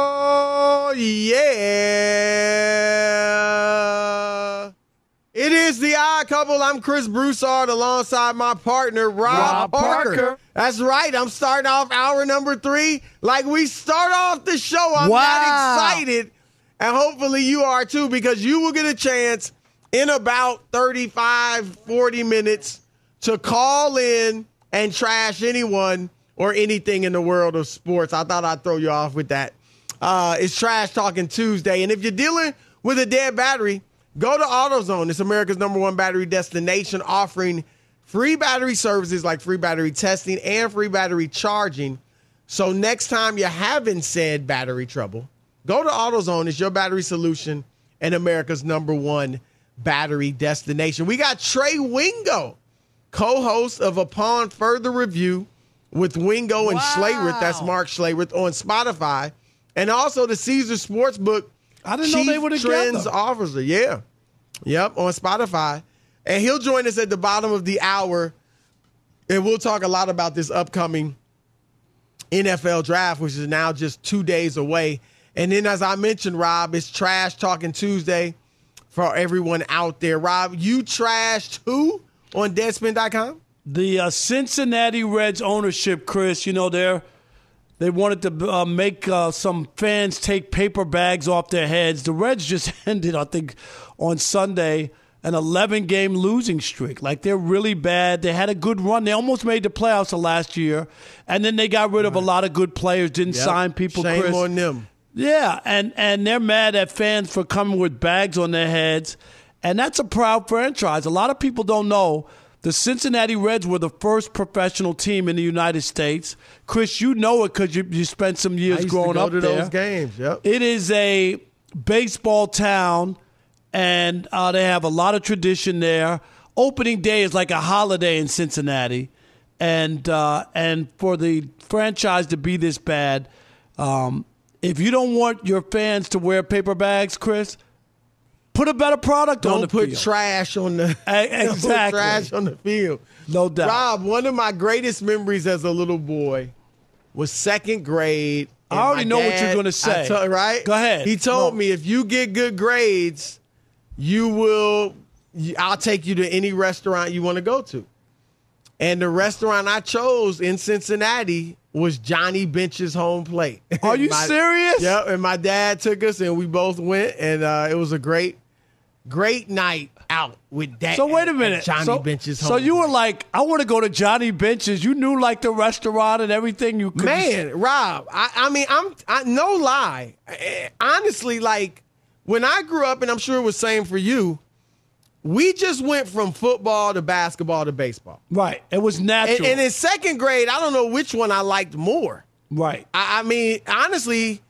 Oh, yeah. It is the odd couple. I'm Chris Broussard alongside my partner, Rob, Rob Parker. Parker. That's right. I'm starting off hour number three like we start off the show. I'm Wow. that excited. And hopefully you are too, because you will get a chance in about 35, 40 minutes to call in and trash anyone or anything in the world of sports. I thought I'd throw you off with that. Uh, it's Trash Talking Tuesday. And if you're dealing with a dead battery, go to AutoZone. It's America's number one battery destination, offering free battery services like free battery testing and free battery charging. So next time you're having said battery trouble, go to AutoZone. It's your battery solution and America's number one battery destination. We got Trey Wingo, co-host of Upon Further Review with Wingo and Wow. That's Mark Schlereth on Spotify. And also the Caesar Sportsbook. I didn't know Chief they were together. Trends Officer. Yeah. Yep, on Spotify. And he'll join us at the bottom of the hour. And we'll talk a lot about this upcoming NFL draft, which is now just two days away. And then, as I mentioned, Rob, it's Trash Talking Tuesday for everyone out there. Rob, you trashed who on Deadspin.com? The uh, Cincinnati Reds ownership, Chris, you know, they're they wanted to uh, make uh, some fans take paper bags off their heads. The Reds just ended, I think, on Sunday an 11 game losing streak. Like they're really bad. They had a good run. They almost made the playoffs the last year, and then they got rid of a lot of good players. Didn't Yep. sign people. Shame Chris. on them. Yeah, and and they're mad at fans for coming with bags on their heads, and that's a proud franchise. A lot of people don't know The Cincinnati Reds were the first professional team in the United States. Chris, you know it because you, you spent some years I used growing to go up to there. those games. Yep. It is a baseball town, and uh, they have a lot of tradition there. Opening day is like a holiday in Cincinnati, and uh, and for the franchise to be this bad, um, if you don't want your fans to wear paper bags, Chris, put a better product on the Don't put field. trash on the E- don't put trash on the field. No doubt. Rob, one of my greatest memories as a little boy was second grade. I already know what you're gonna say. told- right? Go ahead. He told No. me if you get good grades, you will. I'll take you to any restaurant you want to go to. And the restaurant I chose in Cincinnati was Johnny Bench's home plate. Are you My- serious? Yep. And my dad took us, and we both went, and uh, it was a great, great night out with dad. So wait a minute. Johnny so, Bench's home. So you were like, I want to go to Johnny Bench's. You knew like the restaurant and everything. You could Man, Rob, I, I mean, I'm I, no lie. Eh, Honestly, like when I grew up, and I'm sure it was same for you. We just went from football to basketball to baseball. right. It was natural. And, and in second grade, I don't know which one I liked more. right. I, I mean, honestly,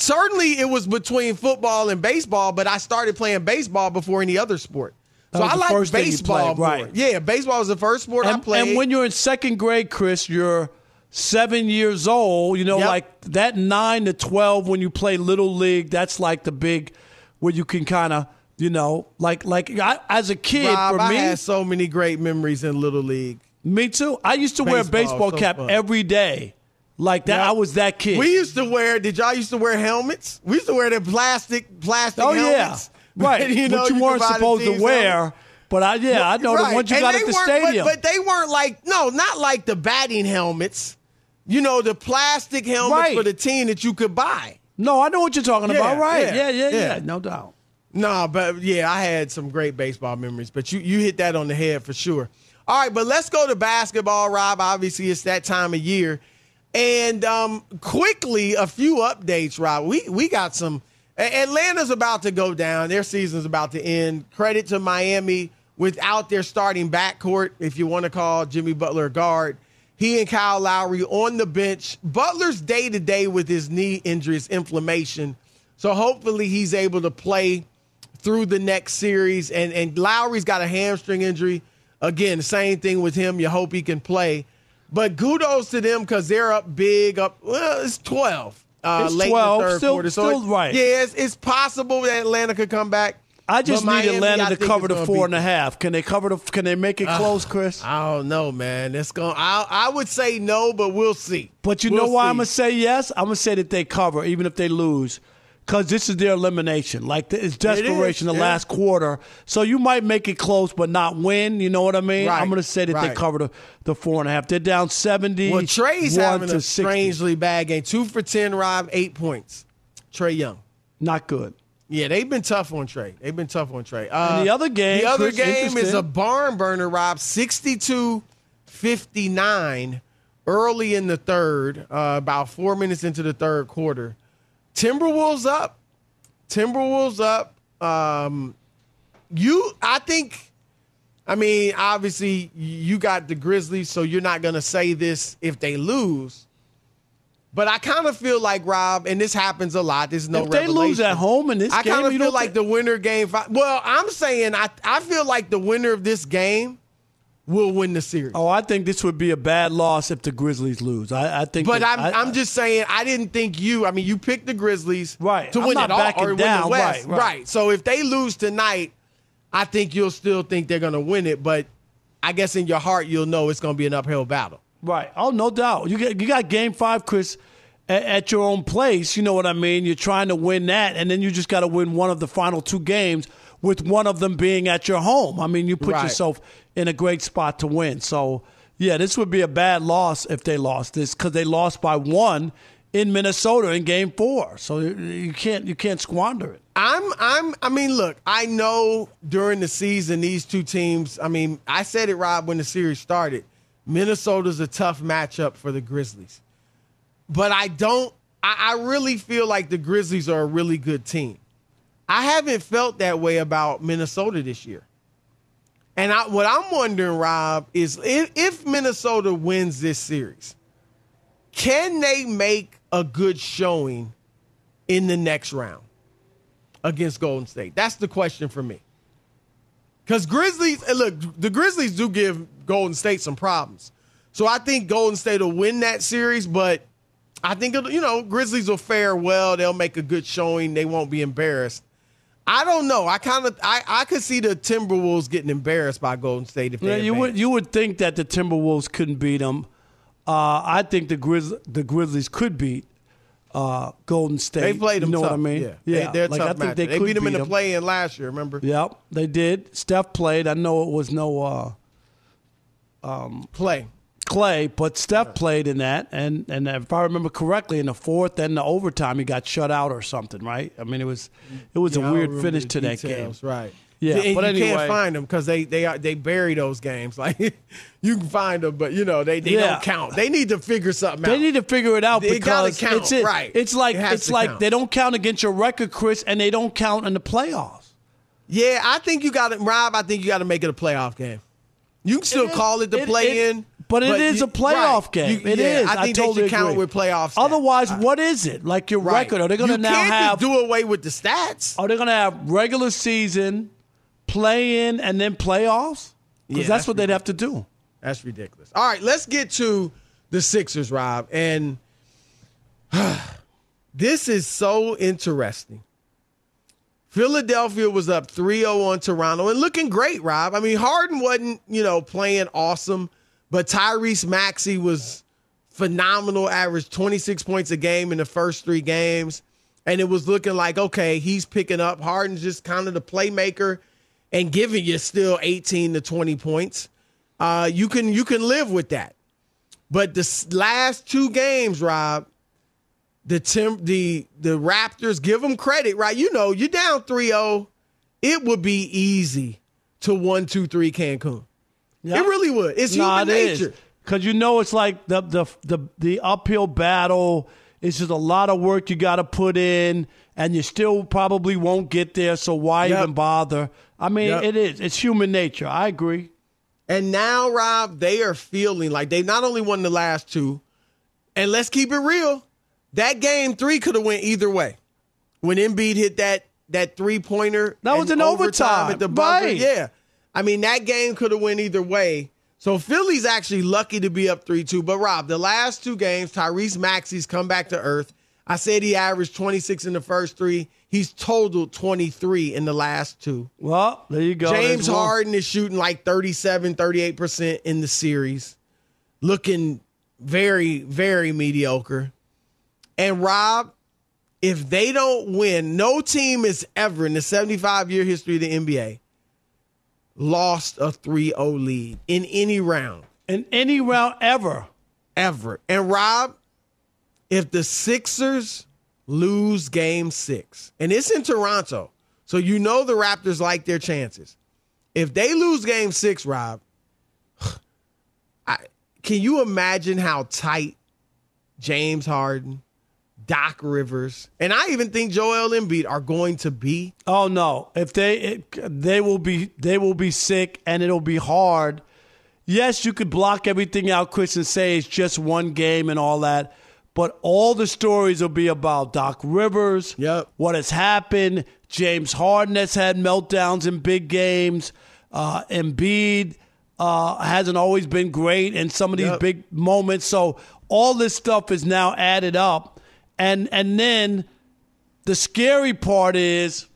certainly it was between football and baseball, but I started playing baseball before any other sport. So I like first thing you baseball played, more. right. Yeah, baseball was the first sport I played. and when you're in second grade, Chris, you're seven years old. You know, Yep. like that nine to twelve when you play little league. That's like the big where you can kind of, you know, like like I, as a kid Rob, for I me. had so many great memories in little league. me too. I used to wear a Baseball, baseball so cap fun. every day. Like that. Yep. I was that kid. We used to wear. Did y'all used to wear helmets? We used to wear the plastic plastic oh yeah. Right. you know, Which you, you weren't could buy the supposed to wear. helmet. But I yeah, I know Right. the ones you And got at the weren't- but- stadium. But, they weren't like no, not like the batting helmets. You know, the plastic helmets Right. for the team that you could buy. no, I know what you're talking Yeah, about. Right. yeah, Yeah, yeah, yeah, yeah. No doubt. No, but yeah, I had some great baseball memories. But you you hit that on the head for sure. All right, but let's go to basketball, Rob. Obviously, it's that time of year. And um, quickly, a few updates, Rob. We we got some. Atlanta's about to go down. Their season's about to end. Credit to Miami without their starting backcourt, if you want to call Jimmy Butler a guard. He and Kyle Lowry on the bench. Butler's day to day with his knee injury, his inflammation. So hopefully he's able to play through the next series. And and Lowry's got a hamstring injury. Again, same thing with him. You hope he can play. But kudos to them because they're up big. Up well, it's twelve. Uh, It's late 12, in the third still- quarter. So still it- right. Yeah, it's, it's possible that Atlanta could come back. I just need Atlanta I to cover the four and a half. Can they cover the? Can they make it close, Chris? I don't know, man. It's going. I I would say no, but we'll see. But you We'll know why see. I'm gonna say yes? I'm gonna say that they cover even if they lose, because this is their elimination. Like it's desperation the yeah. last quarter. So you might make it close, but not win. You know what I mean? Right, I'm gonna say that they right. cover the, the four and a half. They're down seventy. Well, Trae's having to a 60. strangely bad game. Two for ten, Rob, eight points. Trae Young. not good. Yeah, they've been tough on Trae. They've been tough on Trae. Uh, the other game, the other game is a barn burner, Rob. 62-59 early in the third, uh, about four minutes into the third quarter. Timberwolves up. Timberwolves up. Um, you, I think. I mean, obviously, you got the Grizzlies, so you're not going to say this if they lose. But I kind of feel like Rob, and this happens a lot. There's no If they lose at home in this I kind of feel like think- the winner game. Well, I'm saying I I feel like the winner of this game will win the series. Oh, I think this would be a bad loss if the Grizzlies lose. I, I think. But that- I'm I- I'm just saying I didn't think you. I mean, you picked the Grizzlies Right. to win it all or win down. the West. Right, right. So if they lose tonight, I think you'll still think they're going to win it. But I guess in your heart you'll know it's going to be an uphill battle. Right. Oh, no doubt. You get you got game five, Chris, at, at your own place. You know what I mean? You're trying to win that, and then you just got to win one of the final two games, with one of them being at your home. I mean, you put Right. yourself in a great spot to win. So, yeah, this would be a bad loss if they lost this because they lost by one in Minnesota in Game Four. So you- can't you can't squander it. I'm I'm I mean, look, I know during the season these two teams, I mean, I said it Rob when the series started. Minnesota's a tough matchup for the Grizzlies. But I don't I, I really feel like the Grizzlies are a really good team. I haven't felt that way about Minnesota this year. And I, what I'm wondering, Rob, is if, if Minnesota wins this series, can they make a good showing in the next round against Golden State? That's the question for me. Because Grizzlies, look, the Grizzlies do give Golden State some problems. So I think Golden State will win that series, but I think, you know, Grizzlies will fare well. They'll make a good showing. They won't be embarrassed. I don't know. I kind of I, I could see the Timberwolves getting embarrassed by Golden State if Yeah, they you would you would think that the Timberwolves couldn't beat them. Uh, I think the Grizz- the Grizzlies could beat uh, Golden State. They played them You know tough. what I mean? Yeah, yeah. They, are like, tough I think they, They, could beat them in the play-in last year. Remember? Yep, they did. Steph played. I know it was no uh, Play. Clay, but Steph played in that, and and if I remember correctly, in the fourth and the overtime, he got shut out or something, right? I mean, it was it was Yeah, a weird finish to that game. Right. Yeah, and but you anyway. can't find them because they they are, they bury those games. Like you can find them, but you know they, they Yeah. don't count. They need to figure something out. They need to figure it out because count, it's it. right. It's like It it's like count. they don't count against your record, Chris, and they don't count in the playoffs. yeah, I think you got it, Rob. I think you got to make it a playoff game. You can still It call it the play in, it- but it is a playoff game. You- It yeah, is. I think they totally should count agree. with playoffs. Otherwise, what is it? Like your record? Are they going to now have? do away with the stats? are they going to have regular season, play in, and then playoffs? Because Yeah, that's, that's what they'd have to do. That's ridiculous. All right, let's get to the Sixers, Rob. And this is so interesting. Philadelphia was up 3-0 on Toronto and looking great, Rob. I mean, Harden wasn't, you know, playing awesome, but Tyrese Maxey was phenomenal, averaged 26 points a game in the first three games. And it was looking like, okay, he's picking up. Harden's just kind of the playmaker and giving you still 18 to 20 points. Uh, you can you can live with that. But the last two games, Rob, the Tim the the Raptors give them credit, right? You know, you're down 3-0. It would be easy to 1-2-3 Cancun. Yeah. It really would. It's Nah, human it nature. Because you know it's like the the the the uphill battle. It's just a lot of work you got to put in, and you still probably won't get there. So why Yep. even bother? I mean, Yep. it is. It's human nature. I agree. And now, Rob, they are feeling like they not only won the last two, and let's keep it real, that game three could have went either way. When Embiid hit that that three pointer, That was in overtime, at the buzzer. right. Yeah, I mean that game could have went either way. So Philly's actually lucky to be up three two. But Rob, the last two games, Tyrese Maxey's come back to earth. I said he averaged twenty six in the first three. He's totaled twenty three in the last two. Well, there you go. James There's one. Harden is shooting like 37, 38% in the series, looking very, very mediocre. And Rob, if they don't win, no team has ever in the 75 year history of the NBA lost a 3 0 lead in any round in any round ever. ever. And Rob, if the Sixers lose game six, and it's in Toronto, so you know the Raptors like their chances. If they lose game six, Rob, I, can you imagine how tight James Harden, Doc Rivers, and I even think Joel Embiid are going to be? Oh no! If they it, they will be they will be sick and it'll be hard. Yes, you could block everything out, Chris, and say it's just one game and all that. But all the stories will be about Doc Rivers, Yep. what has happened. James Harden has had meltdowns in big games. Uh, Embiid uh, hasn't always been great in some of these Yep. big moments. So all this stuff is now added up, and and then the scary part is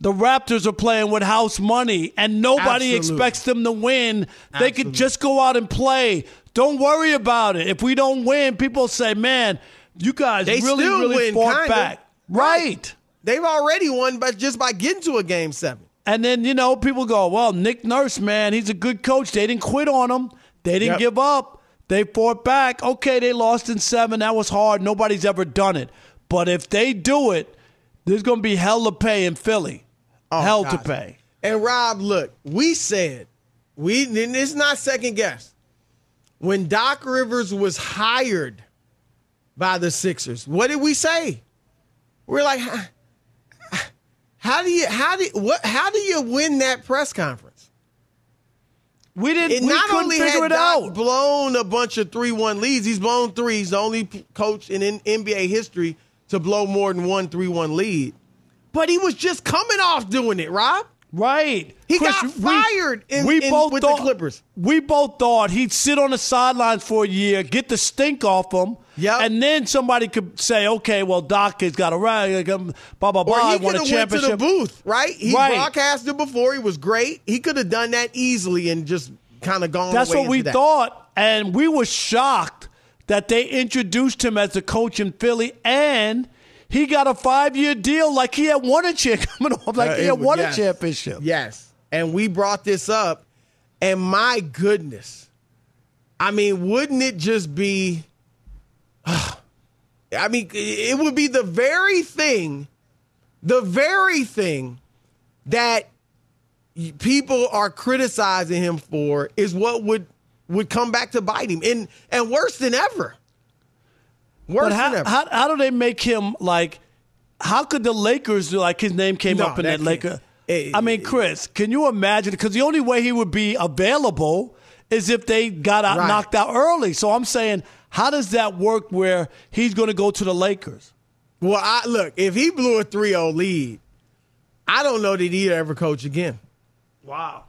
the Raptors are playing with house money and nobody Absolutely. expects them to win. They could just go out and play. Don't worry about it. If we don't win, people say, man, you guys They really, really win, fought kinda. back. Right. They've already won, but just by getting to a game seven. And then, you know, people go, well, Nick Nurse, man, he's a good coach. They didn't quit on him. They didn't Yep. give up. They fought back. Okay, they lost in seven. That was hard. Nobody's ever done it. But if they do it, there's going to be hell to pay in Philly. Oh, hell to pay. And Rob, look, we said we it's not second guess. When Doc Rivers was hired by the Sixers, what did we say? We're like, how do you how do what how do you win that press conference? We didn't. It we not only figure had it Doc out. blown a bunch of three-one leads. He's blown three. He's the only coach in NBA history to blow more than one three-one lead. But he was just coming off doing it, Rob. Right. He Chris, got we- fired in, we in- both with thought, the Clippers. We both thought he'd sit on the sidelines for a year, get the stink off him, Yep. and then somebody could say, "Okay, well, Doc has got a rag, um, blah blah blah, Or he won could a have went to the booth, right? He Right. broadcasted before. He was great. He could have done that easily and just kind of gone. That's what we that. thought, and we were shocked that they introduced him as the coach in Philly, and he got a five-year deal like he had won a off, like Uh, he had won yes. a championship. Yes. And we brought this up, and my goodness, I mean, wouldn't it just be? I mean, it would be the very thing, the very thing that people are criticizing him for is what would would come back to bite him, and and worse than ever. Worse But how, than ever. how how do they make him like? How could the Lakers do like his name came No, up in that that, Laker? I mean, Chris, can you imagine? Because the only way he would be available is if they got out, Right. knocked out early. So I'm saying, how does that work? Where he's going to go to the Lakers? Well, I look, if he blew a 3-0 lead, I don't know that he'd ever coach again. Wow,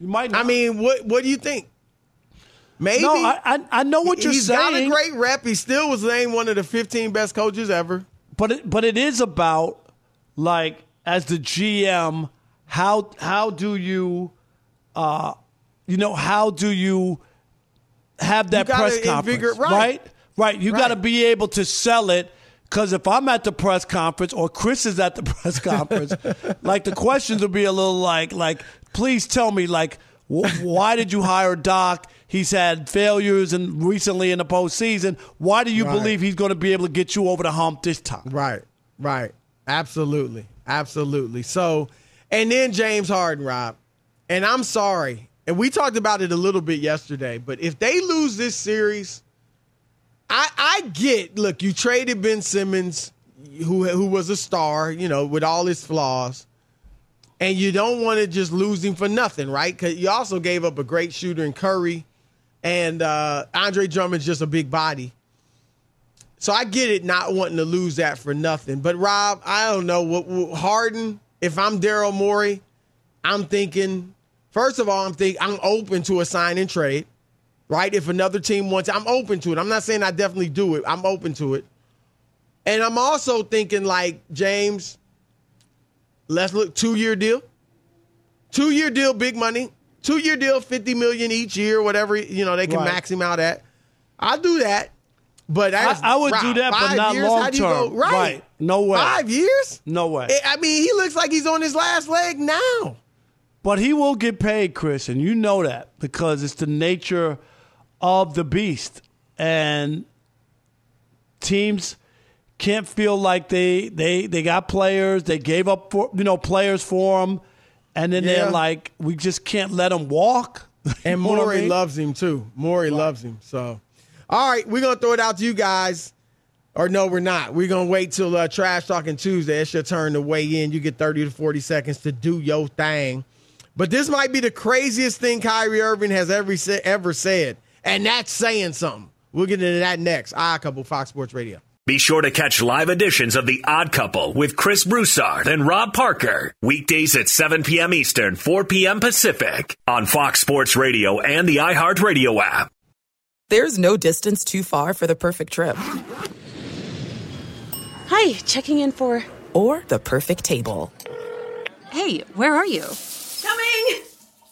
you might. Not. I mean, what what do you think? Maybe. no, I I, I know what you're saying. He's saying. got a great rep. He still was named one of the 15 best coaches ever. but it, but it is about like as the GM, how how do you, uh, you know, how do you have that You press conference, right. right? Right. You got to be able to sell it. Because if I'm at the press conference or Chris is at the press conference, like the questions will be a little like, like, please tell me, like, why did you hire Doc? He's had failures and recently in the postseason. Why do you Right. believe he's going to be able to get you over the hump this time? Right. Right. Absolutely. Absolutely. So, and then James Harden, Rob. And I'm sorry. And we talked about it a little bit yesterday, but if they lose this series, I I get, look, you traded Ben Simmons, who who was a star, you know, with all his flaws. And you don't want to just lose him for nothing, right? Because you also gave up a great shooter in Curry, and uh, Andre Drummond's just a big body. So I get it not wanting to lose that for nothing. But Rob, I don't know what, what Harden. If I'm Daryl Morey, I'm thinking. First of all, I'm think I'm open to a sign and trade, right? If another team wants, I'm open to it. I'm not saying I definitely do it. I'm open to it, and I'm also thinking like James. Let's look two year deal, two year deal, big money, two year deal, fifty million each year, whatever you know they can Right. max him out at. I'll do that. But I, I would Rob, do that, but not years, long do you go- term. Right. No way. Five years? No way. I mean, he looks like he's on his last leg now. But he will get paid, Chris, and you know that because it's the nature of the beast. And teams can't feel like they they they got players, they gave up for you know players for them, and then Yeah. they're like, we just can't let them walk. And I Morey mean? loves him too. Morey loves him. So, all right, we're gonna throw it out to you guys. Or no, we're not. We're gonna wait till uh, Trash Talking Tuesday. It's your turn to weigh in. You get thirty to forty seconds to do your thing. But this might be the craziest thing Kyrie Irving has ever ever said, and that's saying something. We'll get into that next. I couple Fox Sports Radio. Be sure to catch live editions of The Odd Couple with Chris Broussard and Rob Parker. Weekdays at 7 p.m. Eastern, 4 p.m. Pacific on Fox Sports Radio and the iHeartRadio app. There's no distance too far for the perfect trip. Hi, checking in for. Or the perfect table. Hey, where are you? Coming!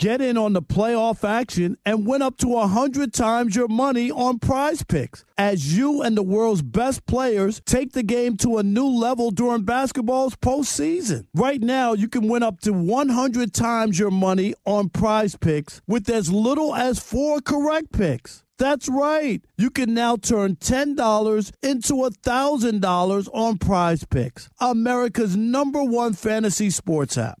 Get in on the playoff action and win up to 100 times your money on prize picks. as you and the world's best players take the game to a new level during basketball's postseason. Right now, you can win up to 100 times your money on prize picks with as little as four correct picks. That's right. You can now turn $10 into $1,000 on prize picks, America's number one fantasy sports app.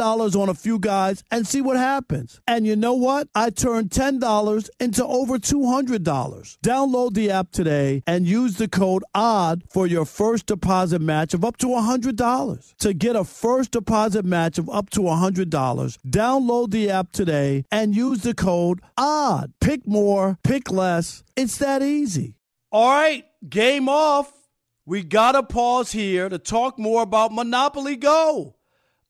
dollars on a few guys and see what happens. And you know what? I turned $10 into over $200. Download the app today and use the code ODD for your first deposit match of up to $100. To get a first deposit match of up to $100, download the app today and use the code ODD. Pick more, pick less. It's that easy. All right, game off. We got to pause here to talk more about Monopoly Go.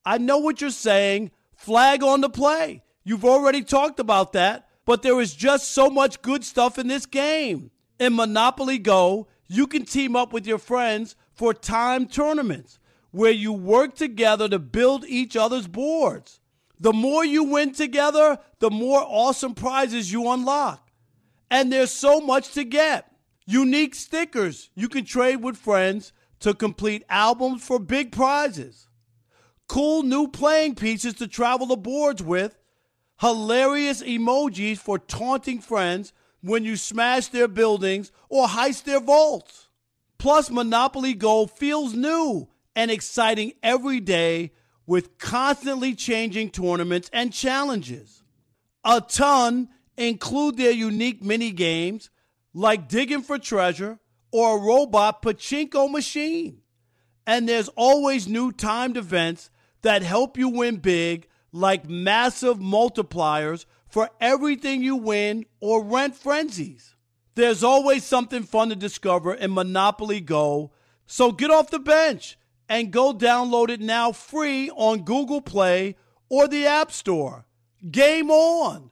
I know what you're saying. Flag on the play. You've already talked about that, but there is just so much good stuff in this game. In Monopoly Go, you can team up with your friends for time tournaments where you work together to build each other's boards. The more you win together, the more awesome prizes you unlock. And there's so much to get. Unique stickers you can trade with friends to complete albums for big prizes cool new playing pieces to travel the boards with, hilarious emojis for taunting friends when you smash their buildings or heist their vaults. Plus, Monopoly Go feels new and exciting every day with constantly changing tournaments and challenges. A ton include their unique mini games like digging for treasure or a robot pachinko machine. And there's always new timed events that help you win big, like massive multipliers for everything you win or rent frenzies. There's always something fun to discover in Monopoly Go, so get off the bench and go download it now free on Google Play or the App Store. Game on!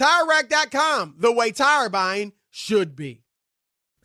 TireRack.com, the way tire buying should be.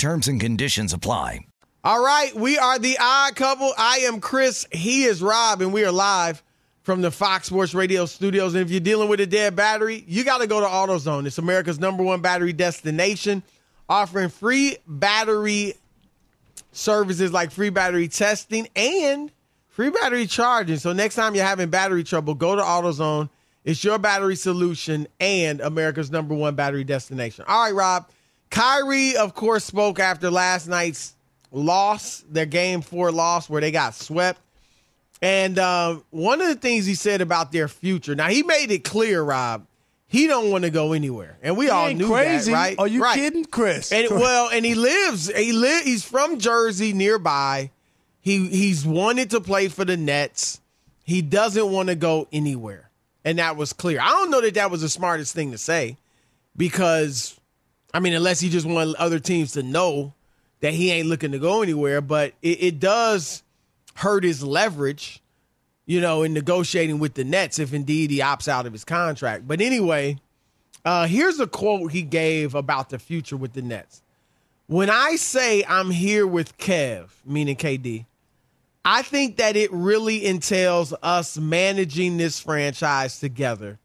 Terms and conditions apply. All right, we are the odd couple. I am Chris. He is Rob, and we are live from the Fox Sports Radio studios. And if you're dealing with a dead battery, you got to go to AutoZone. It's America's number one battery destination, offering free battery services like free battery testing and free battery charging. So next time you're having battery trouble, go to AutoZone. It's your battery solution and America's number one battery destination. All right, Rob. Kyrie, of course, spoke after last night's loss, their game four loss, where they got swept. And uh, one of the things he said about their future. Now he made it clear, Rob, he don't want to go anywhere, and we He all knew crazy. that, right? Are you Right. kidding, Chris? And well, and he lives. He live. He's from Jersey, nearby. He he's wanted to play for the Nets. He doesn't want to go anywhere. And that was clear. I don't know that that was the smartest thing to say because, I mean, unless he just wanted other teams to know that he ain't looking to go anywhere, but it, it does hurt his leverage, you know, in negotiating with the Nets if indeed he opts out of his contract. But anyway, uh, here's a quote he gave about the future with the Nets. When I say I'm here with Kev, meaning KD, I think that it really entails us managing this franchise together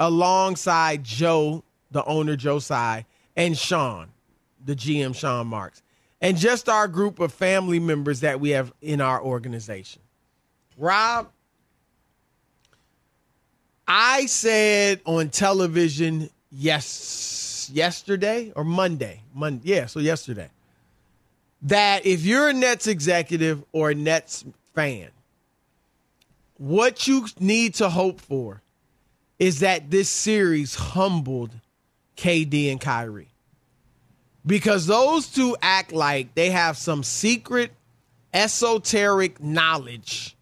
alongside Joe, the owner, Joe Tsai, and Sean, the GM, Sean Marks, and just our group of family members that we have in our organization. Rob, I said on television yes yesterday or Monday, Monday, yeah, so yesterday that if you're a Nets executive or a Nets fan, what you need to hope for is that this series humbled KD and Kyrie. Because those two act like they have some secret esoteric knowledge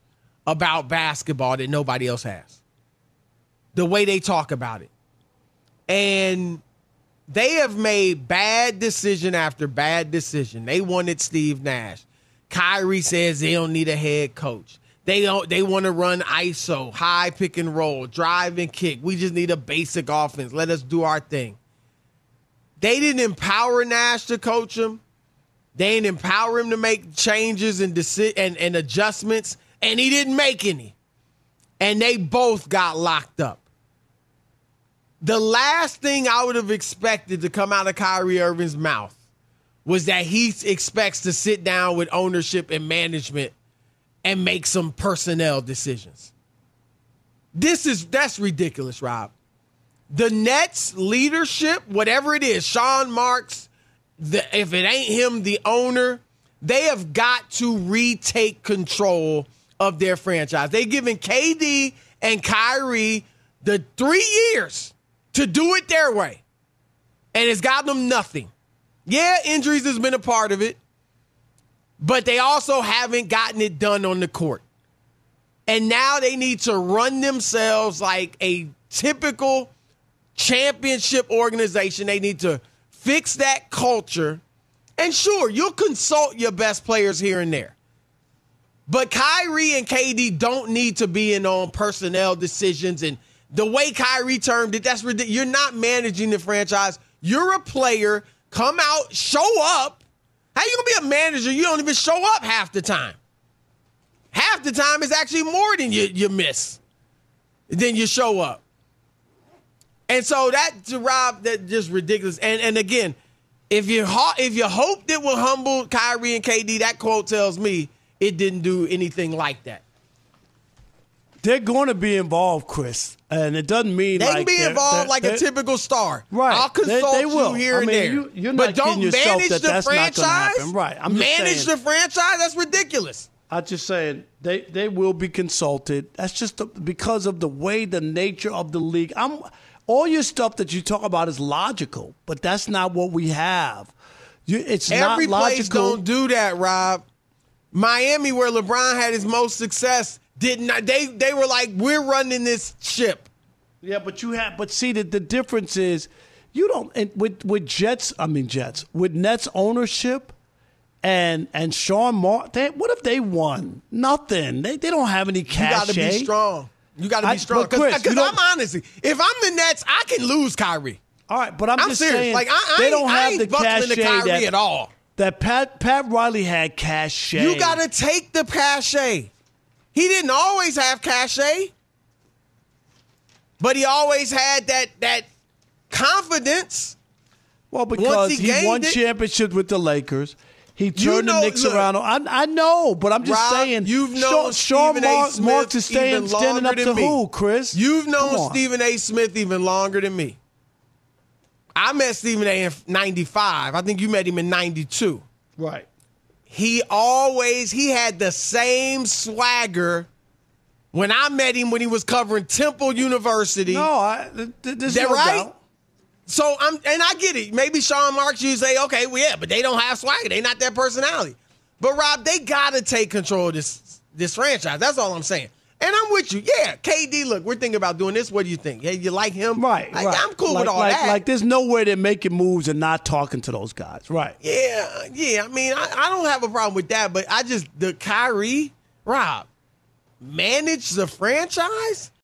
about basketball that nobody else has. The way they talk about it. And they have made bad decision after bad decision. They wanted Steve Nash. Kyrie says they don't need a head coach. They don't they want to run ISO, high pick and roll, drive and kick. We just need a basic offense. Let us do our thing. They didn't empower Nash to coach him. They didn't empower him to make changes and deci- and, and adjustments, and he didn't make any. And they both got locked up. The last thing I would have expected to come out of Kyrie Irving's mouth was that he expects to sit down with ownership and management and make some personnel decisions. This is that's ridiculous, Rob. The Nets leadership, whatever it is, Sean Marks, the, if it ain't him, the owner, they have got to retake control of their franchise. They've given KD and Kyrie the three years to do it their way. And it's gotten them nothing. Yeah, injuries has been a part of it, but they also haven't gotten it done on the court. And now they need to run themselves like a typical championship organization. They need to fix that culture. And sure, you'll consult your best players here and there. But Kyrie and KD don't need to be in on personnel decisions and the way Kyrie termed it, that's ridiculous. You're not managing the franchise. You're a player. Come out, show up. How you gonna be a manager? You don't even show up half the time. Half the time is actually more than you, you miss. Then you show up. And so that to Rob, that just ridiculous. And and again, if you ho- if you hoped it will humble Kyrie and KD, that quote tells me it didn't do anything like that. They're going to be involved, Chris, and it doesn't mean they like can be involved like a typical star. Right. I'll consult they will. you here I and there. you- but don't manage that the that's not gonna franchise. Right. I'm manage saying. the franchise. That's ridiculous. I'm just saying they they will be consulted. That's just the, because of the way the nature of the league. I'm all your stuff that you talk about is logical, but that's not what we have. You, it's Every not place logical. don't do that, Rob. Miami, where LeBron had his most success, did not. They they were like, we're running this ship. Yeah, but you have. But see, the, the difference is you don't and with with Jets. I mean Jets with Nets ownership and and Sean Mark. What if they won? Nothing. They they don't have any You cash. got to be strong. You got to be strong. Because I'm honestly, if I'm the Nets, I can lose Kyrie. All right, but I'm, I'm just serious. saying Like, I- I they don't have the cachet Kyrie that, at all. That Pat Pat Riley had cachet. You got to take the cachet. He didn't always have cachet, but he always had that that confidence. well once because he he, won it- championships with the Lakers. He turned know- the Knicks look, around. I, I know, but I'm just Rob, saying. you've Sean- known Sean Stephen A. Mark, Smith Marks is staying, even standing up longer to than me. who, Chris? You've Come known on. Stephen A. Smith even longer than me. I met Stephen A. in '95. I think you met him in '92. Right. He always he had the same swagger when I met him when he was covering Temple University. No, I, th- th- there's that no right? doubt. So I'm and I get it. Maybe Sean Marks, you say, okay, well, yeah, but they don't have swagger. They not that personality. But Rob, they gotta take control of this this franchise. That's all I'm saying. And I'm with you. Yeah, KD, look, we're thinking about doing this. What do you think? Hey, you like him? Right, Like, right. I'm cool like, with all like, that. Like, there's no way they're making moves and not talking to those guys. Right. yeah, yeah. I mean, I, I don't have a problem with that, but I just, the Kyrie, Rob, manage the franchise?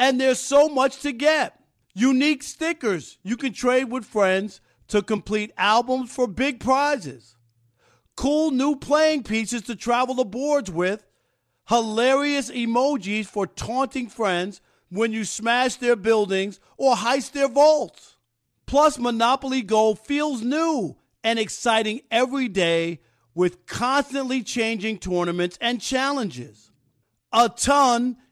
And there's so much to get. Unique stickers you can trade with friends to complete albums for big prizes. Cool new playing pieces to travel the boards with. Hilarious emojis for taunting friends when you smash their buildings or heist their vaults. Plus, Monopoly Go feels new and exciting every day with constantly changing tournaments and challenges. A ton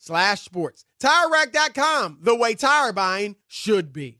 slash sports. TireRack.com, the way tire buying should be.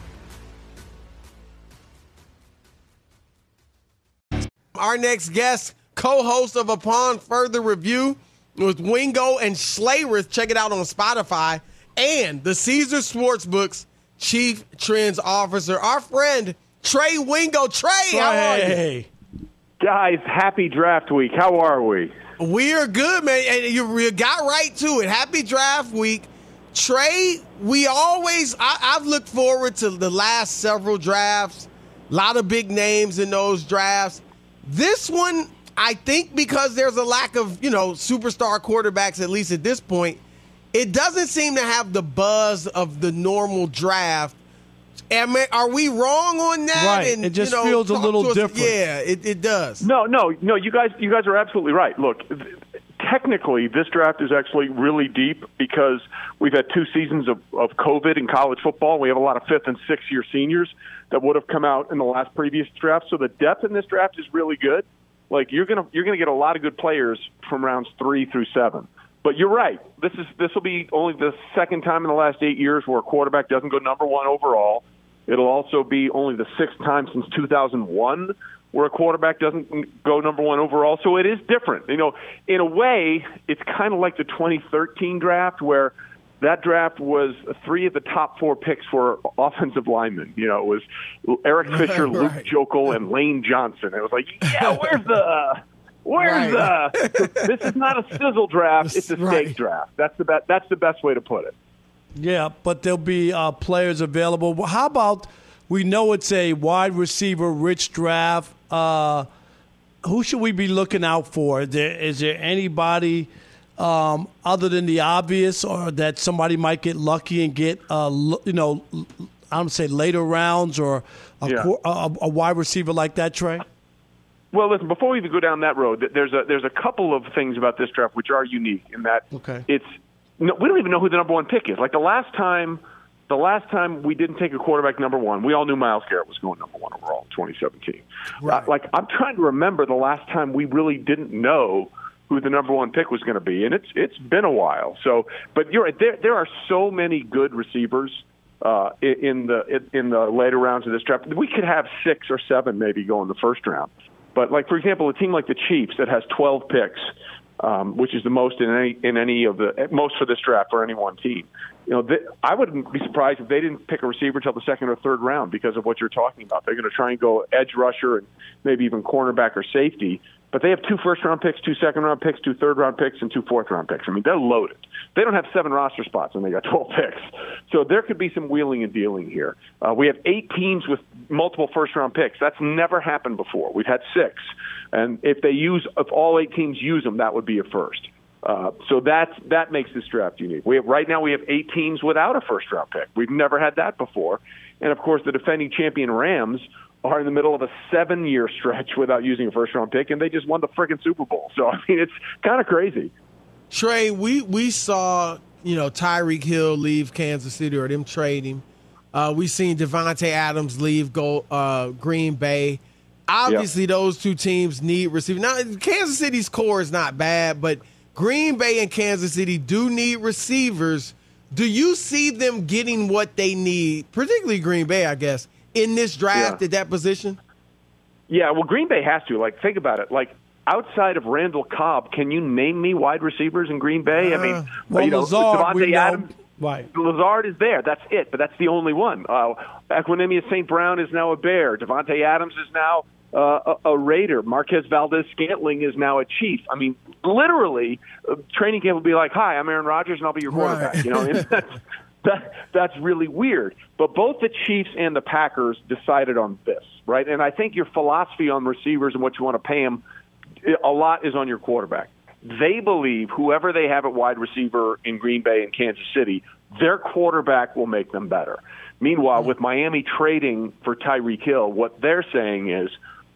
Our next guest, co-host of Upon Further Review with Wingo and Schlereth. Check it out on Spotify and the Caesar Sportsbooks Chief Trends Officer, our friend Trey Wingo. Trey, how are you? Guys, happy draft week. How are we? We are good, man. And you, you got right to it. Happy draft week. Trey, we always, I, I've looked forward to the last several drafts. A lot of big names in those drafts. This one, I think because there's a lack of, you know, superstar quarterbacks, at least at this point, it doesn't seem to have the buzz of the normal draft. Am I- are we wrong on that? Right. It just you know, feels a little different. Yeah, it, it does. No, no, no. You guys, you guys are absolutely right. Look, technically, this draft is actually really deep because we've had two seasons of, of COVID in college football. We have a lot of fifth and sixth year seniors that would have come out in the last previous draft. So the depth in this draft is really good. Like you're gonna you're gonna get a lot of good players from rounds three through seven. But you're right. This is this will be only the second time in the last eight years where a quarterback doesn't go number one overall. It'll also be only the sixth time since 2001 where a quarterback doesn't go number one overall. So it is different. You know, in a way, it's kind of like the 2013 draft where that draft was three of the top four picks for offensive linemen. You know, it was Eric Fisher, Luke Joeckel, and Lane Johnson. It was like, yeah, where's the where's the this is not a sizzle draft, it's a steak Right. draft. That's the best that's the best way to put it. Yeah, but there'll be uh, players available. How about we know it's a wide receiver rich draft? Uh, who should we be looking out for? Is there, is there anybody um, other than the obvious, or that somebody might get lucky and get, uh, you know, I don't say later rounds or a, Yeah. qu- a, a wide receiver like that, Trey? Well, listen. Before we even go down that road, there's a there's a couple of things about this draft which are unique in that Okay. it's no, we don't even know who the number one pick is. Like the last time, the last time we didn't take a quarterback number one, we all knew Myles Garrett was going number one overall in 2017. Uh, like I'm trying to remember the last time we really didn't know who the number one pick was going to be, and it's it's been a while. So, but you're right. There there are so many good receivers uh, in, the in the later rounds of this draft. We could have six or seven maybe go in the first round. But like for example, a team like the Chiefs that has 12 picks, um, which is the most in any in any of the most for this draft for any one team. You know, they, I wouldn't be surprised if they didn't pick a receiver till the second or third round because of what you're talking about. They're going to try and go edge rusher and maybe even cornerback or safety. But they have two first round picks, two second round picks, two third round picks, and two fourth round picks. I mean, they're loaded. They don't have seven roster spots and they got 12 picks. So there could be some wheeling and dealing here. Uh, we have eight teams with multiple first round picks. That's never happened before. We've had six. And if they use, if all eight teams use them, that would be a first. Uh, so that's that makes this draft unique. We have right now we have eight teams without a first round pick. We've never had that before, and of course the defending champion Rams are in the middle of a seven year stretch without using a first round pick, and they just won the freaking Super Bowl. So I mean it's kind of crazy. Trey, we we saw you know Tyreek Hill leave Kansas City or them trade him. Uh, we seen Davante Adams leave go uh, Green Bay. Obviously, those two teams need receivers. Now, Kansas City's core is not bad, but Green Bay and Kansas City do need receivers. Do you see them getting what they need, particularly Green Bay, I guess, in this draft Yeah. at that position? Yeah, well, Green Bay has to. Like, think about it. Like, outside of Randall Cobb, can you name me wide receivers in Green Bay? I mean, Uh, well, you know, Lazard, Davante. Adams. Right. Lazard is there. That's it. But that's the only one. Uh, Equanimeous St. Brown is now a Bear. Davante Adams is now uh, a, a Raider. Marquez Valdes-Scantling is now a Chief. I mean, literally, uh, training camp will be like, "Hi, I'm Aaron Rodgers, and I'll be your quarterback." Right. You know, that's that, that's really weird. But both the Chiefs and the Packers decided on this, right? And I think your philosophy on receivers and what you want to pay them, a lot is on your quarterback. They believe whoever they have at wide receiver in Green Bay and Kansas City, their quarterback will make them better. Meanwhile, with Miami trading for Tyreek Hill, what they're saying is,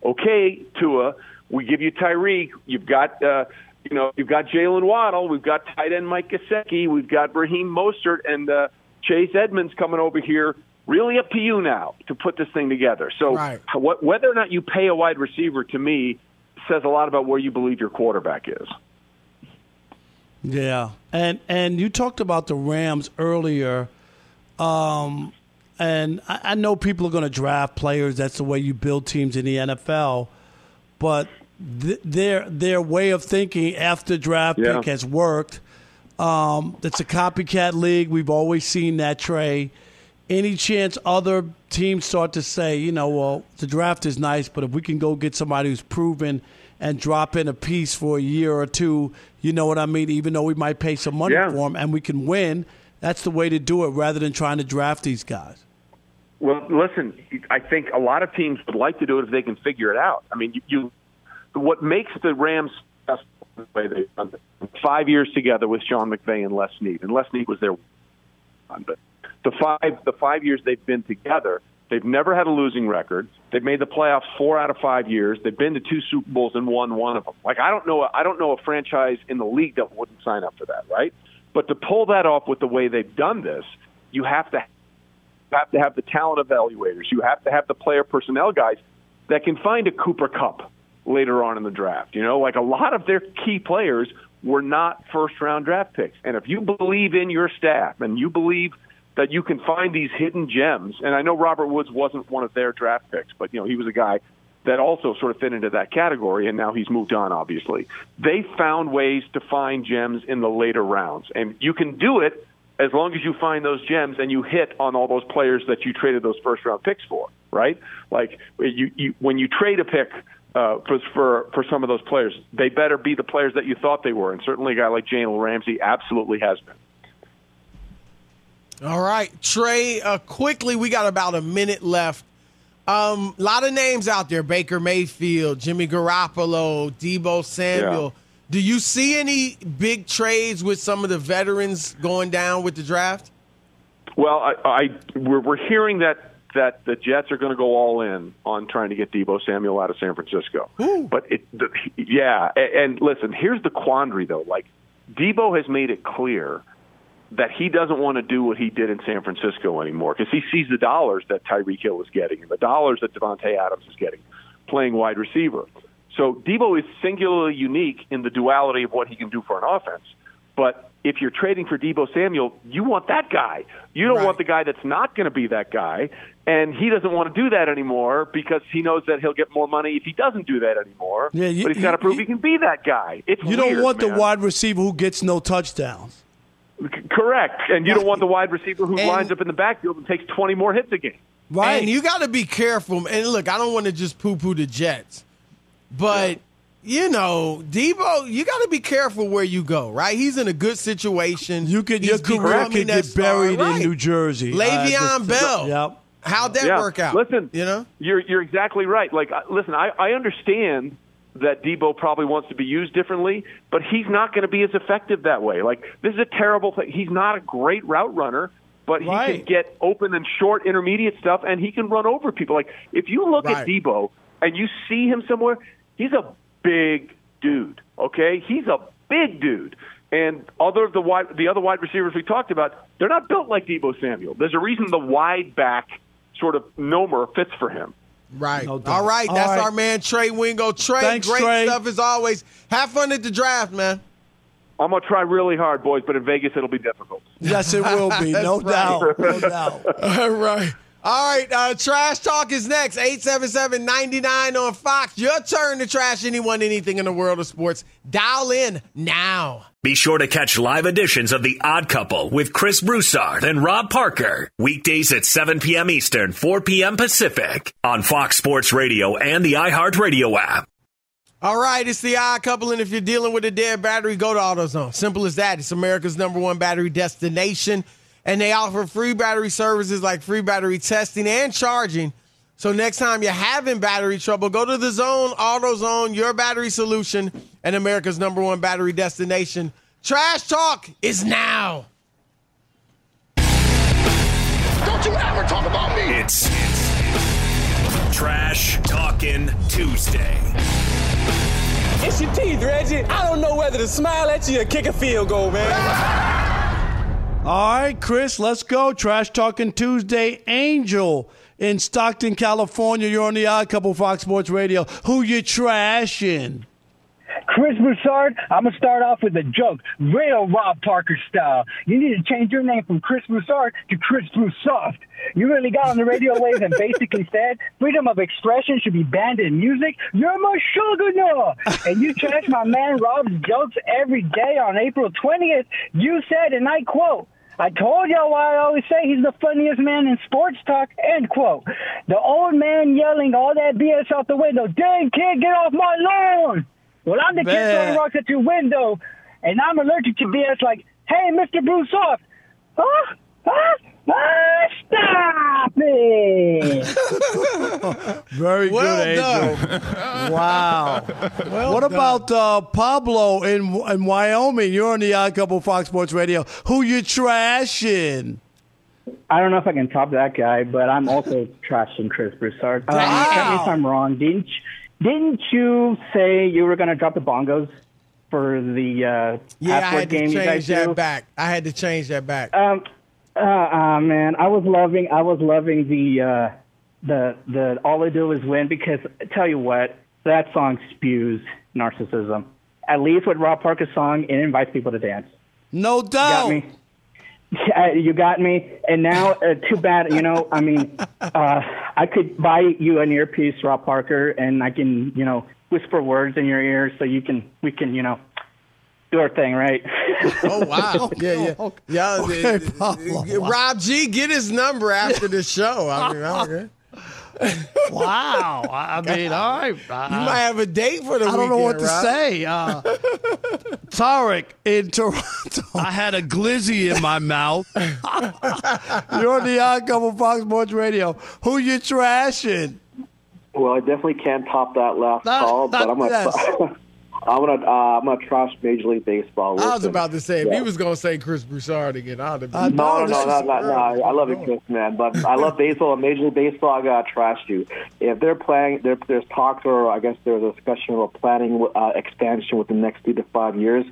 okay, Tua, We give you Tyreek. You've got, uh, you know, you've got Jaylen Waddle. We've got tight end Mike Gesicki. We've got Raheem Mostert and uh, Chase Edmonds coming over here. Really up to you now to put this thing together. So, Right. what, whether or not you pay a wide receiver, to me, says a lot about where you believe your quarterback is. Yeah, and and you talked about the Rams earlier, um, and I, I know people are going to draft players. That's the way you build teams in the NFL, but th- their their way of thinking after draft Yeah. pick has worked. Um, it's a copycat league. We've always seen that Trey. Any chance other teams start to say, you know, well, the draft is nice, but if we can go get somebody who's proven and drop in a piece for a year or two, you know what I mean? Even though we might pay some money Yeah. for them and we can win, that's the way to do it rather than trying to draft these guys. Well, listen, I think a lot of teams would like to do it if they can figure it out. I mean, you, you what makes the Rams successful the way they've done it, five years together with Sean McVay and Les Snead, and Les Snead was their but the five the five years they've been together, they've never had a losing record. They've made the playoffs four out of five years. They've been to two Super Bowls and won one of them. Like I don't know, I don't know a franchise in the league that wouldn't sign up for that, right? But to pull that off with the way they've done this, you have to have to have the talent evaluators. You have to have the player personnel guys that can find a Cooper Kupp later on in the draft. You know, like a lot of their key players were not first round draft picks. And if you believe in your staff and you believe that you can find these hidden gems, and I know Robert Woods wasn't one of their draft picks, but you know, he was a guy that also sort of fit into that category and now he's moved on obviously. They found ways to find gems in the later rounds. And you can do it as long as you find those gems and you hit on all those players that you traded those first round picks for, right? Like you, you when you trade a pick uh, for, for for some of those players, they better be the players that you thought they were, and certainly a guy like Jalen Ramsey absolutely has been. All right, Trey. Uh, quickly, we got about a minute left. Um, a lot of names out there: Baker Mayfield, Jimmy Garoppolo, Deebo Samuel. Yeah. Do you see any big trades with some of the veterans going down with the draft? Well, I, I we're, we're hearing that that the Jets are going to go all in on trying to get Deebo Samuel out of San Francisco. But it, the, yeah, and, and listen, here's the quandary though. Like Deebo has made it clear that he doesn't want to do what he did in San Francisco anymore because he sees the dollars that Tyreek Hill is getting and the dollars that Davante Adams is getting playing wide receiver. So Deebo is singularly unique in the duality of what he can do for an offense. But if you're trading for Deebo Samuel, you want that guy. You don't want the guy that's not going to be that guy. And he doesn't want to do that anymore because he knows that he'll get more money if he doesn't do that anymore. Yeah, you- but he's got to you- prove he can be that guy. It's You don't weird, want the wide receiver who gets no touchdowns. C- Correct. And you don't want the wide receiver who And- lines up in the backfield and takes 20 more hits a game. Right. And you got to be careful. And look, I don't want to just poo poo the Jets, but you know, Deebo, you got to be careful where you go. Right? He's in a good situation. You could your career could that get star, buried right. in New Jersey. Uh, Le'Veon this- Bell. Yep. How'd that Yeah. work out? Listen, you know, You're you're exactly right. Like, uh, listen, I, I understand that Deebo probably wants to be used differently, but he's not going to be as effective that way. Like, this is a terrible thing. He's not a great route runner, but he Right. can get open and short intermediate stuff, and he can run over people. Like, if you look Right. at Deebo and you see him somewhere, he's a big dude. Okay, he's a big dude. And other of the wide, the other wide receivers we talked about, they're not built like Deebo Samuel. There's a reason the wide back sort of nomer fits for him. right? No. All right, All that's right. our man Trey Wingo. Trey, Thanks, great Trey. stuff as always. Have fun at the draft, man. I'm gonna try really hard, boys, but in Vegas it'll be difficult. Yes, it will be. No That's right. doubt. No doubt. All right. All right, uh, Trash Talk is next. 877-99 on Fox. Your turn to trash anyone, anything in the world of sports. Dial in now. Be sure to catch live editions of The Odd Couple with Chris Broussard and Rob Parker. Weekdays at 7 p.m. Eastern, 4 p.m. Pacific on Fox Sports Radio and the iHeartRadio app. All right, it's the odd couple, and if you're dealing with a dead battery, go to AutoZone. Simple as that. It's America's number one battery destination, and they offer free battery services like free battery testing and charging. So next time you're having battery trouble, go to the Zone, AutoZone, your battery solution, and America's number one battery destination. Trash Talk is now. Don't you ever talk about me. It's Trash Talking Tuesday. brush your teeth, Reggie. I don't know whether to smile at you or kick a field goal, man. All right, Chris, let's go. Trash Talking Tuesday, Angel in Stockton, California. You're on the Odd Couple Fox Sports Radio. Who you trashing? Chris Broussard, I'm gonna start off with a joke, real Rob Parker style. You need to change your name from Chris Broussard to Chris Broussard. You really got on the radio waves and basically said freedom of expression should be banned in music. You're my sugar. And you trash my man Rob's jokes every day on April 20th. You said, and I quote, I told y'all why I always say he's the funniest man in sports talk, end quote. The old man yelling all that BS out the window, dang kid, get off my lawn. Well, I'm the kid throwing rocks at your window, and I'm allergic to BS like, hey, Mr. Broussard, huh? Huh? Ah, stop it! Very Well good, Angel. wow. what about uh, Pablo in in Wyoming? You're on the Odd Couple Fox Sports Radio. Who you trashing? I don't know if I can top that guy, but I'm also trashing Chris Broussard. Um, correct me if I'm wrong. Didn't you, didn't you say you were going to drop the bongos for the uh, Yeah, I had to game change that do? back. I had to change that back. Um, uh, uh, man, I was loving, I was loving the, uh, the, the all I do is win because tell you what, that song spews narcissism. At least with Rob Parker's song, it invites people to dance. No doubt. You Got me. Yeah, you got me. And now, uh, too bad. You know, I mean, uh, I could buy you an earpiece, Rob Parker, and I can, you know, whisper words in your ear so you can, we can, you know, do our thing, right? Oh wow! yeah, yeah, yeah. Okay, uh, Pablo. Rob G, get his number after the show. I mean, okay. Wow. I I mean, all right. You might have a date for the I don't know what weekend, to Rob. say. Uh, Tarek in Toronto. I had a glizzy in my mouth. You're on the Odd Couple Fox Sports Radio. Who you trashing? Well, I definitely can't top that last Not- call, but I'm gonna, yes. I'm gonna, uh, I'm gonna trash Major League Baseball. I was about to say if yeah. he was going to say Chris Broussard again, I'd have No, been. no, no, no, no, no. I love you, Chris, man. But I love baseball and Major League Baseball. I gotta trash you. If they're playing, there, there's talks, or I guess there's a discussion about planning uh, expansion within the next two to five years.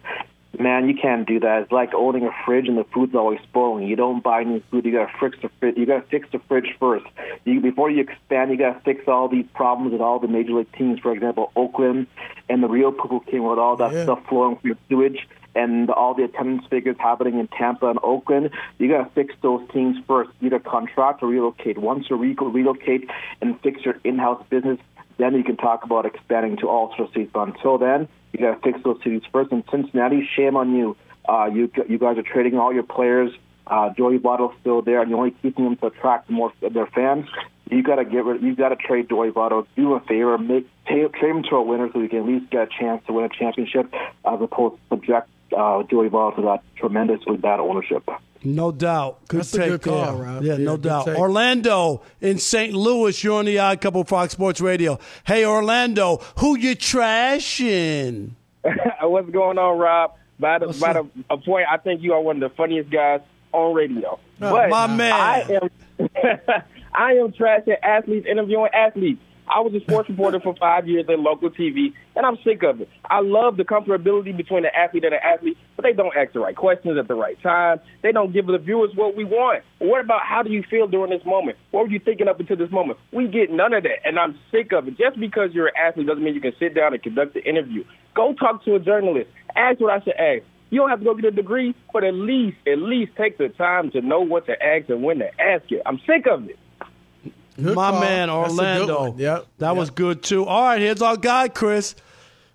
Man, you can't do that. It's like owning a fridge and the food's always spoiling. You don't buy new food. You gotta fix the fridge. You gotta fix the fridge first. You, before you expand, you gotta fix all these problems with all the major league teams. For example, Oakland and the Rio people came with all that Yeah. stuff flowing from your sewage and all the attendance figures happening in Tampa and Oakland. You got to fix those teams first. Either contract or relocate. Once you re- relocate and fix your in-house business, then you can talk about expanding to all sorts of cities. But until then, you got to fix those cities first. And Cincinnati, shame on you. Uh, you you guys are trading all your players. Uh, Joey Votto's still there, and you're only keeping him to attract more of their fans. You got to get rid. You got to trade Joey Votto. Do a favor. Make trade, him to a winner so we can at least get a chance to win a championship, as opposed to subject uh, Joey Votto to that tremendously bad ownership. No doubt. Good That's a take good call, there. Rob. Yeah, Yeah, no doubt. take. Orlando in St. Louis. You're on the Odd Couple Fox Sports Radio. Hey, Orlando, who you trashing? What's going on, Rob? By the, What's by up? the, a point, I think you are one of the funniest guys on radio. Oh, but my man. I am, I am trashing athletes, interviewing athletes. I was a sports reporter for five years at local TV, and I'm sick of it. I love the comfortability between the athlete and the athlete, but they don't ask the right questions at the right time. They don't give the viewers what we want. What about how do you feel during this moment? What were you thinking up until this moment? We get none of that, and I'm sick of it. Just because you're an athlete doesn't mean you can sit down and conduct the interview. Go talk to a journalist. Ask what I should ask. You don't have to go get a degree, but at least, at least take the time to know what to ask and when to ask it. I'm sick of it. Good My call. man, That's a good Orlando. Yep. That was good, too. All right, here's our guy, Chris.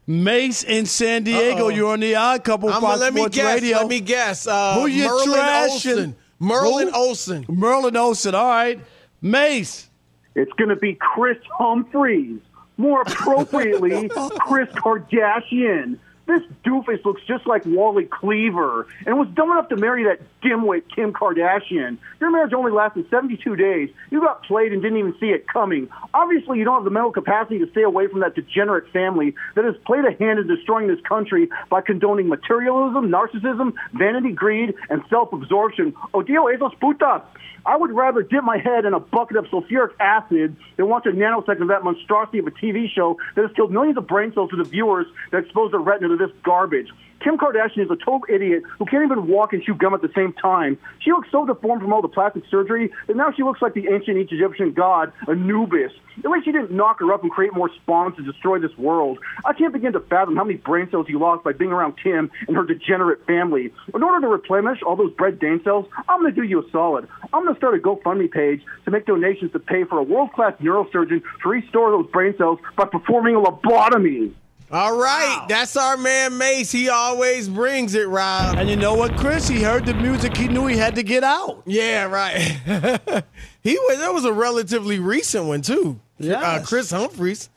Mace in San Diego. Uh-oh. You're on the Odd Couple I'm Fox let me Sports guess. Radio. Let me guess. Uh, Who you Merlin trashing? Olsen. Merlin Who? Olsen. Merlin Olsen. All right. Mace. It's going to be Kris Humphries. More appropriately, Chris Kardashian. This doofus looks just like Wally Cleaver and was dumb enough to marry that dimwit Kim Kardashian. Your marriage only lasted 72 days. You got played and didn't even see it coming. Obviously, you don't have the mental capacity to stay away from that degenerate family that has played a hand in destroying this country by condoning materialism, narcissism, vanity, greed, and self-absorption. Oh, Odio esos putas. I would rather dip my head in a bucket of sulfuric acid than watch a nanosecond of that monstrosity of a TV show that has killed millions of brain cells to the viewers that expose their retina to this garbage. Kim Kardashian is a total idiot who can't even walk and chew gum at the same time. She looks so deformed from all the plastic surgery that now she looks like the ancient Egyptian god Anubis. At least she didn't knock her up and create more spawns to destroy this world. I can't begin to fathom how many brain cells you lost by being around Kim and her degenerate family. In order to replenish all those brain cells, I'm going to do you a solid. I'm going to start a GoFundMe page to make donations to pay for a world-class neurosurgeon to restore those brain cells by performing a lobotomy. All right, wow. that's our man Mace. He always brings it, Rob. And you know what, Chris? He heard the music. He knew he had to get out. Yeah, right. he was. That was a relatively recent one too. Yeah, uh, Kris Humphries.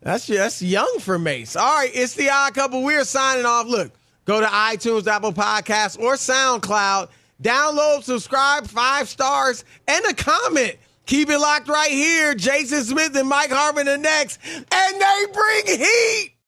That's that's young for Mace. All right, it's the Odd Couple. We're signing off. Look, go to iTunes, Apple Podcasts, or SoundCloud. Download, subscribe, five stars, and a comment. Keep it locked right here. Jason Smith and Mike Harmon are next, and they bring heat.